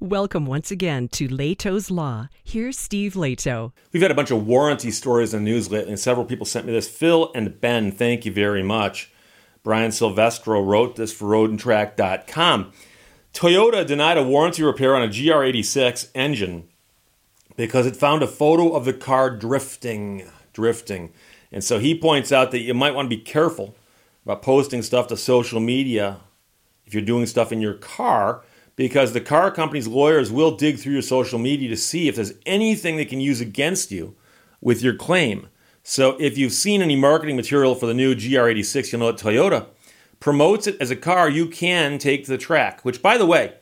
Welcome once again to Lehto's Law. Here's Steve Lehto. We've had a bunch of warranty stories in the news lately, and several people sent me this. Phil and Ben, thank you very much. Brian Silvestro wrote this for roadandtrack.com. Toyota denied a warranty repair on a GR86 engine because it found a photo of the car drifting. Drifting. And so he points out that you might want to be careful about posting stuff to social media if you're doing stuff in your car because the car company's lawyers will dig through your social media to see if there's anything they can use against you with your claim. So if you've seen any marketing material for the new GR86, you'll know that Toyota promotes it as a car you can take to the track, which, by the way,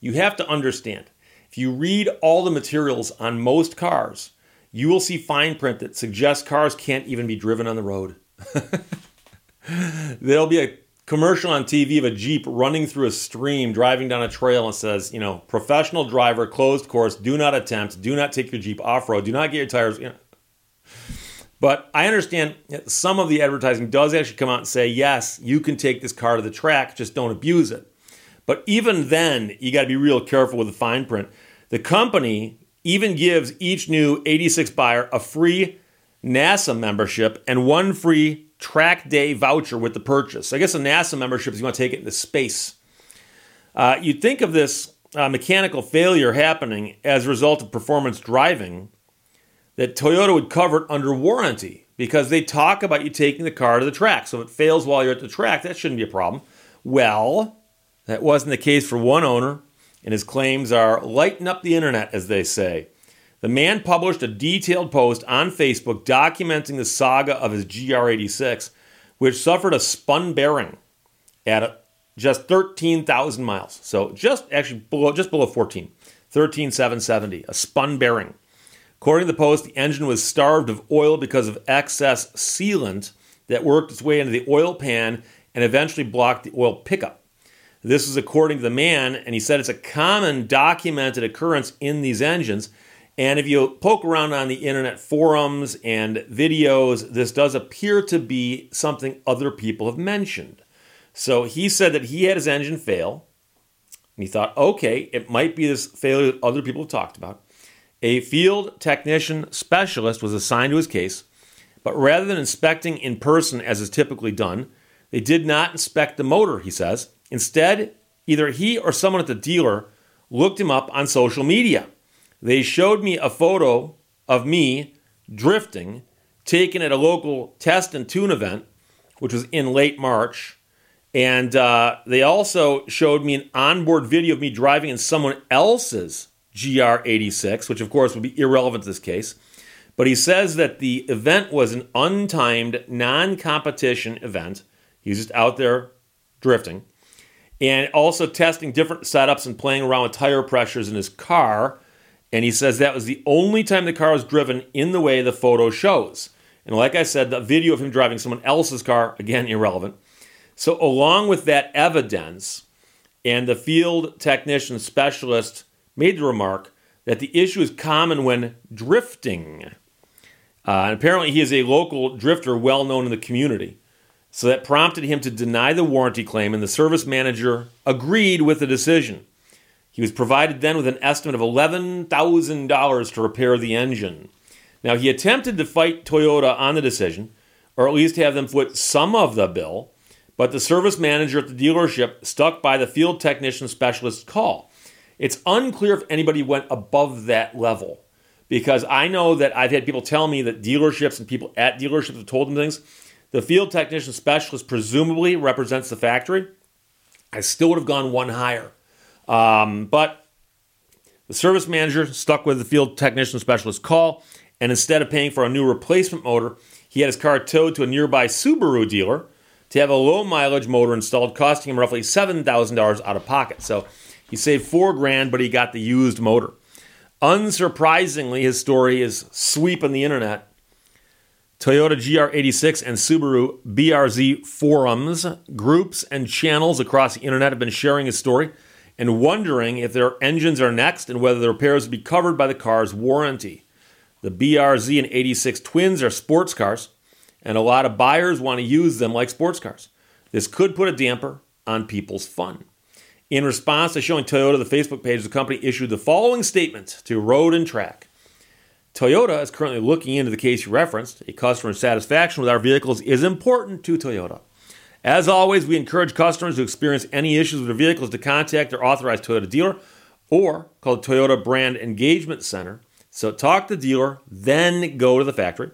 you have to understand. If you read all the materials on most cars, you will see fine print that suggests cars can't even be driven on the road. There'll be a commercial on TV of a Jeep running through a stream, driving down a trail, and says, you know, professional driver, closed course, do not attempt, do not take your Jeep off road, do not get your tires. You know. But I understand some of the advertising does actually come out and say, yes, you can take this car to the track, just don't abuse it. But even then, you got to be real careful with the fine print. The company even gives each new 86 buyer a free NASA membership and one free track day voucher with the purchase. I guess a NASA membership is you want to take it into space. Uh, you'd think of this uh, mechanical failure happening as a result of performance driving, that Toyota would cover it under warranty because they talk about you taking the car to the track. So if it fails while you're at the track, that shouldn't be a problem. Well, that wasn't the case for one owner, and his claims are lighting up the internet, as they say. The man published a detailed post on Facebook documenting the saga of his GR86, which suffered a spun bearing at just 13,000 miles. So just actually below, just below 14, 13,770, a spun bearing. According to the post, the engine was starved of oil because of excess sealant that worked its way into the oil pan and eventually blocked the oil pickup. This is according to the man, and he said it's a common documented occurrence in these engines and if you poke around on the internet forums and videos, this does appear to be something other people have mentioned. So he said that he had his engine fail. And he thought, okay, it might be this failure that other people have talked about. A field technician specialist was assigned to his case, but rather than inspecting in person as is typically done, they did not inspect the motor, he says. Instead, either he or someone at the dealer looked him up on social media. They showed me a photo of me drifting, taken at a local test and tune event, which was in late March. And uh, they also showed me an onboard video of me driving in someone else's GR86, which of course would be irrelevant to this case. But he says that the event was an untimed, non competition event. He's just out there drifting and also testing different setups and playing around with tire pressures in his car and he says that was the only time the car was driven in the way the photo shows. And like I said, the video of him driving someone else's car, again, irrelevant. So, along with that evidence, and the field technician specialist made the remark that the issue is common when drifting. Uh, and apparently, he is a local drifter well known in the community. So that prompted him to deny the warranty claim, and the service manager agreed with the decision. He was provided then with an estimate of $11,000 to repair the engine. Now, he attempted to fight Toyota on the decision, or at least have them foot some of the bill, but the service manager at the dealership stuck by the field technician specialist's call. It's unclear if anybody went above that level because I know that I've had people tell me that dealerships and people at dealerships have told them things. The field technician specialist presumably represents the factory. I still would have gone one higher. Um, but the service manager stuck with the field technician specialist call, and instead of paying for a new replacement motor, he had his car towed to a nearby Subaru dealer to have a low mileage motor installed, costing him roughly $7,000 out of pocket. So he saved four grand, but he got the used motor. Unsurprisingly, his story is sweeping the internet. Toyota GR86 and Subaru BRZ forums, groups, and channels across the internet have been sharing his story and wondering if their engines are next and whether the repairs will be covered by the car's warranty. The BRZ and 86 twins are sports cars, and a lot of buyers want to use them like sports cars. This could put a damper on people's fun. In response to showing Toyota the Facebook page, the company issued the following statement to Road and Track. Toyota is currently looking into the case you referenced. A customer's satisfaction with our vehicles is important to Toyota. As always, we encourage customers who experience any issues with their vehicles to contact their authorized Toyota dealer or call the Toyota Brand Engagement Center. So talk to the dealer, then go to the factory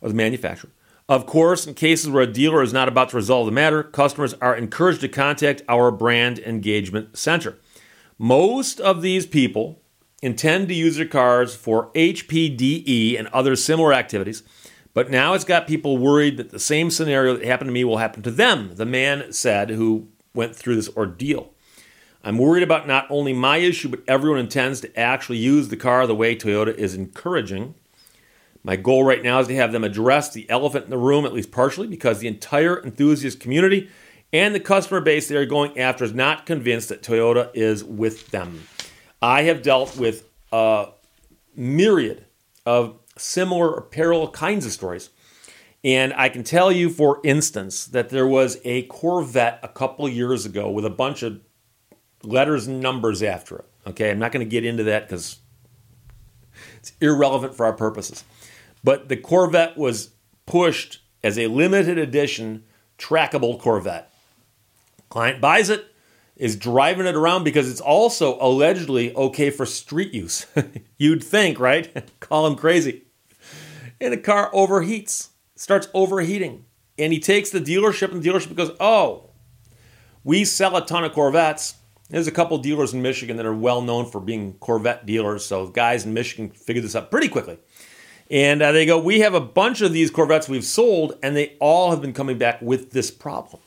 or the manufacturer. Of course, in cases where a dealer is not about to resolve the matter, customers are encouraged to contact our Brand Engagement Center. Most of these people intend to use their cars for HPDE and other similar activities. But now it's got people worried that the same scenario that happened to me will happen to them, the man said who went through this ordeal. I'm worried about not only my issue, but everyone intends to actually use the car the way Toyota is encouraging. My goal right now is to have them address the elephant in the room, at least partially, because the entire enthusiast community and the customer base they are going after is not convinced that Toyota is with them. I have dealt with a myriad of similar or parallel kinds of stories. And I can tell you, for instance, that there was a Corvette a couple years ago with a bunch of letters and numbers after it. Okay, I'm not going to get into that because it's irrelevant for our purposes. But the Corvette was pushed as a limited edition trackable Corvette. Client buys it, is driving it around because it's also allegedly okay for street use. You'd think, right? Call him crazy. And the car overheats, starts overheating. And he takes the dealership, and the dealership goes, Oh, we sell a ton of Corvettes. There's a couple dealers in Michigan that are well known for being Corvette dealers. So guys in Michigan figured this out pretty quickly. And uh, they go, We have a bunch of these Corvettes we've sold, and they all have been coming back with this problem.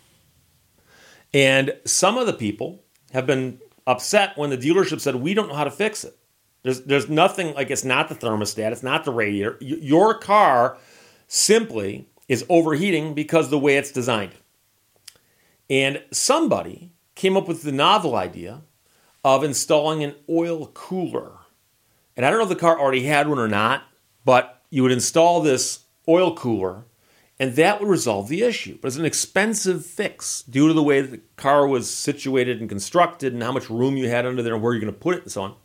And some of the people have been upset when the dealership said, We don't know how to fix it. There's, there's nothing like it's not the thermostat, it's not the radiator. Your car simply is overheating because the way it's designed. And somebody came up with the novel idea of installing an oil cooler. And I don't know if the car already had one or not, but you would install this oil cooler and that would resolve the issue. But it's an expensive fix due to the way the car was situated and constructed and how much room you had under there and where you're going to put it and so on.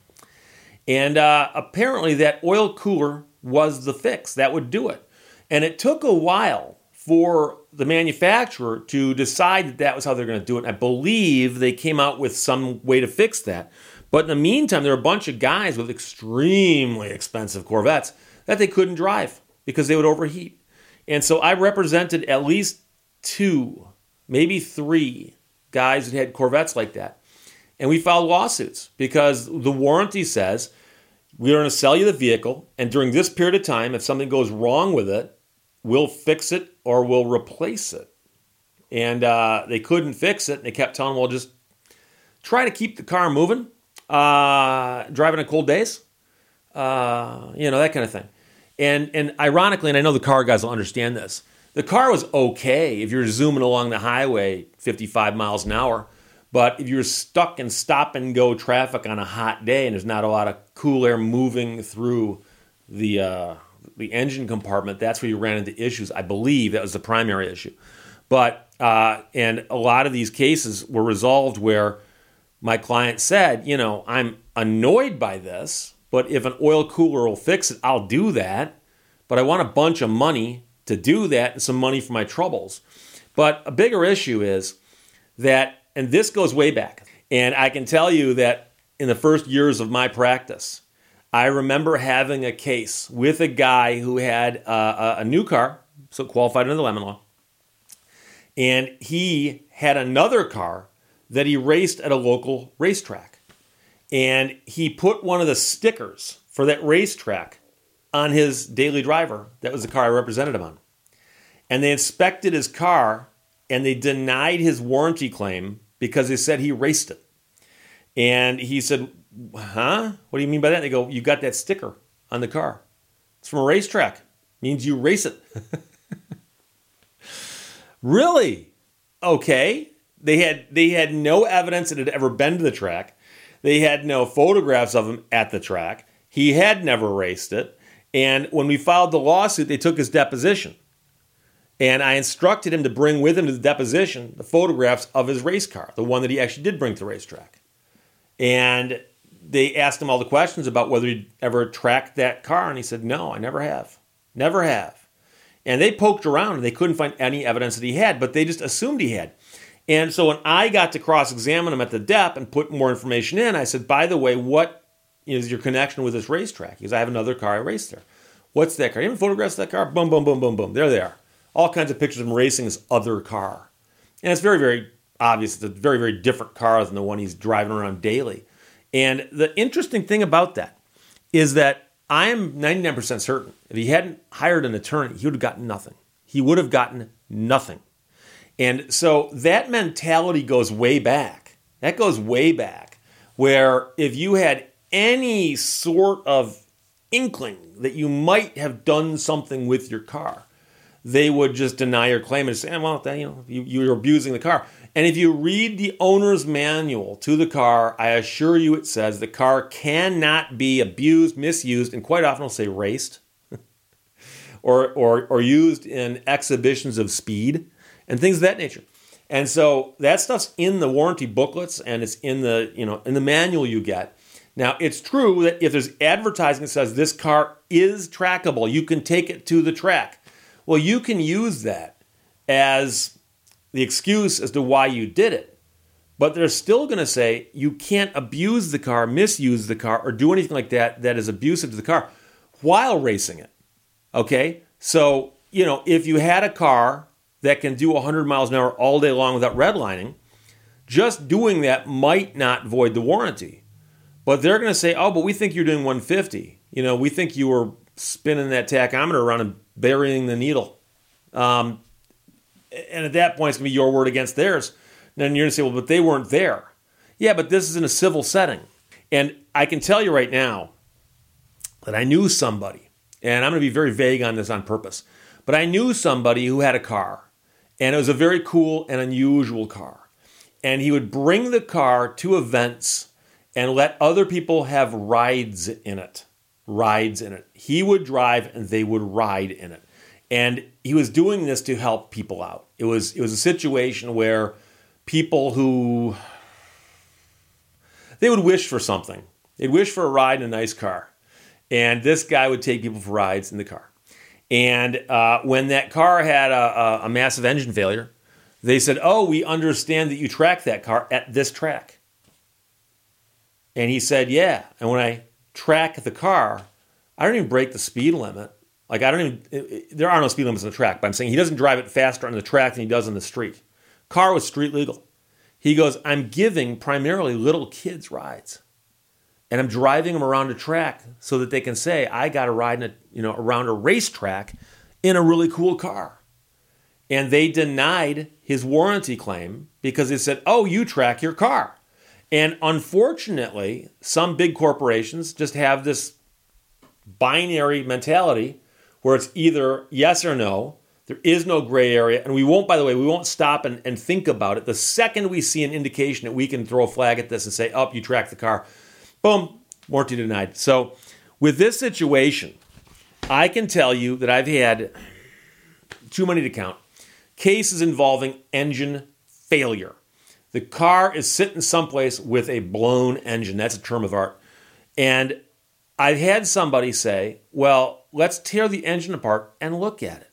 And uh, apparently, that oil cooler was the fix that would do it. And it took a while for the manufacturer to decide that that was how they're going to do it. I believe they came out with some way to fix that. But in the meantime, there were a bunch of guys with extremely expensive Corvettes that they couldn't drive because they would overheat. And so I represented at least two, maybe three guys that had Corvettes like that. And we filed lawsuits because the warranty says we're going to sell you the vehicle, and during this period of time, if something goes wrong with it, we'll fix it or we'll replace it. And uh, they couldn't fix it, and they kept telling, well, just try to keep the car moving, uh, driving on cold days, uh, you know, that kind of thing. And and ironically, and I know the car guys will understand this, the car was okay if you're zooming along the highway 55 miles an hour. But if you're stuck in stop and go traffic on a hot day and there's not a lot of cool air moving through the uh, the engine compartment, that's where you ran into issues. I believe that was the primary issue. But uh, and a lot of these cases were resolved where my client said, you know, I'm annoyed by this, but if an oil cooler will fix it, I'll do that. But I want a bunch of money to do that and some money for my troubles. But a bigger issue is that, and this goes way back, and I can tell you that in the first years of my practice, I remember having a case with a guy who had uh, a, a new car, so qualified under the lemon law, and he had another car that he raced at a local racetrack and he put one of the stickers for that racetrack on his daily driver. That was the car I represented him on. And they inspected his car and they denied his warranty claim because they said he raced it. And he said, Huh? What do you mean by that? They go, You got that sticker on the car. It's from a racetrack. It means you race it. really? Okay. They had they had no evidence it had ever been to the track. They had no photographs of him at the track. He had never raced it. And when we filed the lawsuit, they took his deposition. And I instructed him to bring with him to the deposition the photographs of his race car, the one that he actually did bring to the racetrack. And they asked him all the questions about whether he'd ever tracked that car, and he said, No, I never have. Never have. And they poked around and they couldn't find any evidence that he had, but they just assumed he had. And so when I got to cross examine him at the DEP and put more information in, I said, By the way, what is your connection with this racetrack? Because I have another car I raced there. What's that car? You have photographs of that car? Boom, boom, boom, boom, boom. There they are all kinds of pictures of him racing this other car. And it's very, very obvious. It's a very, very different car than the one he's driving around daily. And the interesting thing about that is that I am 99% certain if he hadn't hired an attorney, he would have gotten nothing. He would have gotten nothing. And so that mentality goes way back. That goes way back. Where if you had any sort of inkling that you might have done something with your car, they would just deny your claim and say, eh, well, you know, you, you're abusing the car. And if you read the owner's manual to the car, I assure you it says the car cannot be abused, misused, and quite often will say raced or, or, or used in exhibitions of speed and things of that nature. And so that stuff's in the warranty booklets and it's in the, you know, in the manual you get. Now, it's true that if there's advertising that says this car is trackable, you can take it to the track. Well, you can use that as the excuse as to why you did it. But they're still going to say you can't abuse the car, misuse the car, or do anything like that that is abusive to the car while racing it. Okay? So, you know, if you had a car that can do 100 miles an hour all day long without redlining, just doing that might not void the warranty. But they're going to say, oh, but we think you're doing 150. You know, we think you were spinning that tachometer around and burying the needle. Um, and at that point, it's going to be your word against theirs. And then you're going to say, well, but they weren't there. Yeah, but this is in a civil setting. And I can tell you right now that I knew somebody, and I'm going to be very vague on this on purpose, but I knew somebody who had a car, and it was a very cool and unusual car. And he would bring the car to events and let other people have rides in it rides in it. He would drive and they would ride in it. And he was doing this to help people out. It was it was a situation where people who they would wish for something. They'd wish for a ride in a nice car. And this guy would take people for rides in the car. And uh, when that car had a, a, a massive engine failure, they said, Oh, we understand that you track that car at this track. And he said, Yeah. And when I track the car, I don't even break the speed limit. Like I don't even. There are no speed limits on the track, but I'm saying he doesn't drive it faster on the track than he does on the street. Car was street legal. He goes, I'm giving primarily little kids rides, and I'm driving them around a track so that they can say I got a ride in a, you know around a racetrack in a really cool car. And they denied his warranty claim because they said, "Oh, you track your car." And unfortunately, some big corporations just have this binary mentality where it's either yes or no. There is no gray area. And we won't, by the way, we won't stop and, and think about it. The second we see an indication that we can throw a flag at this and say, up, oh, you track the car, boom, warranty denied. So with this situation, I can tell you that I've had too many to count cases involving engine failure. The car is sitting someplace with a blown engine. That's a term of art. And I've had somebody say, well, let's tear the engine apart and look at it.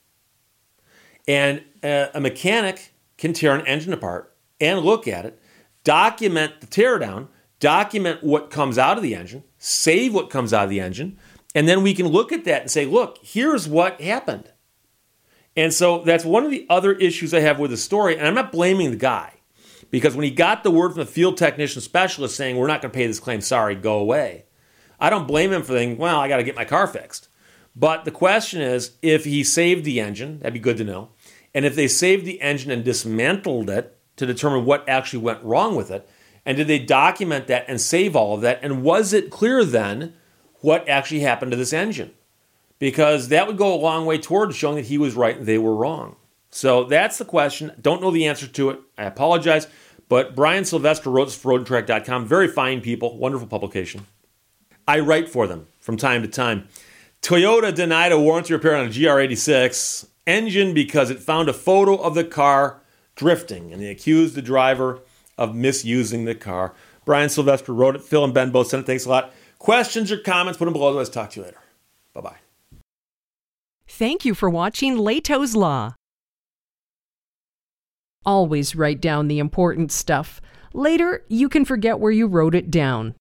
And uh, a mechanic can tear an engine apart and look at it, document the teardown, document what comes out of the engine, save what comes out of the engine, and then we can look at that and say, look, here's what happened. And so that's one of the other issues I have with the story. And I'm not blaming the guy. Because when he got the word from the field technician specialist saying, we're not going to pay this claim, sorry, go away, I don't blame him for thinking, well, I got to get my car fixed. But the question is if he saved the engine, that'd be good to know. And if they saved the engine and dismantled it to determine what actually went wrong with it, and did they document that and save all of that? And was it clear then what actually happened to this engine? Because that would go a long way towards showing that he was right and they were wrong. So that's the question. Don't know the answer to it. I apologize. But Brian Sylvester wrote this for roadtrack.com. Very fine people, wonderful publication. I write for them from time to time. Toyota denied a warranty repair on a GR86 engine because it found a photo of the car drifting, and they accused the driver of misusing the car. Brian Sylvester wrote it. Phil and Ben both sent it. Thanks a lot. Questions or comments, put them below. Let's talk to you later. Bye bye. Thank you for watching Lehto's Law. Always write down the important stuff. Later, you can forget where you wrote it down.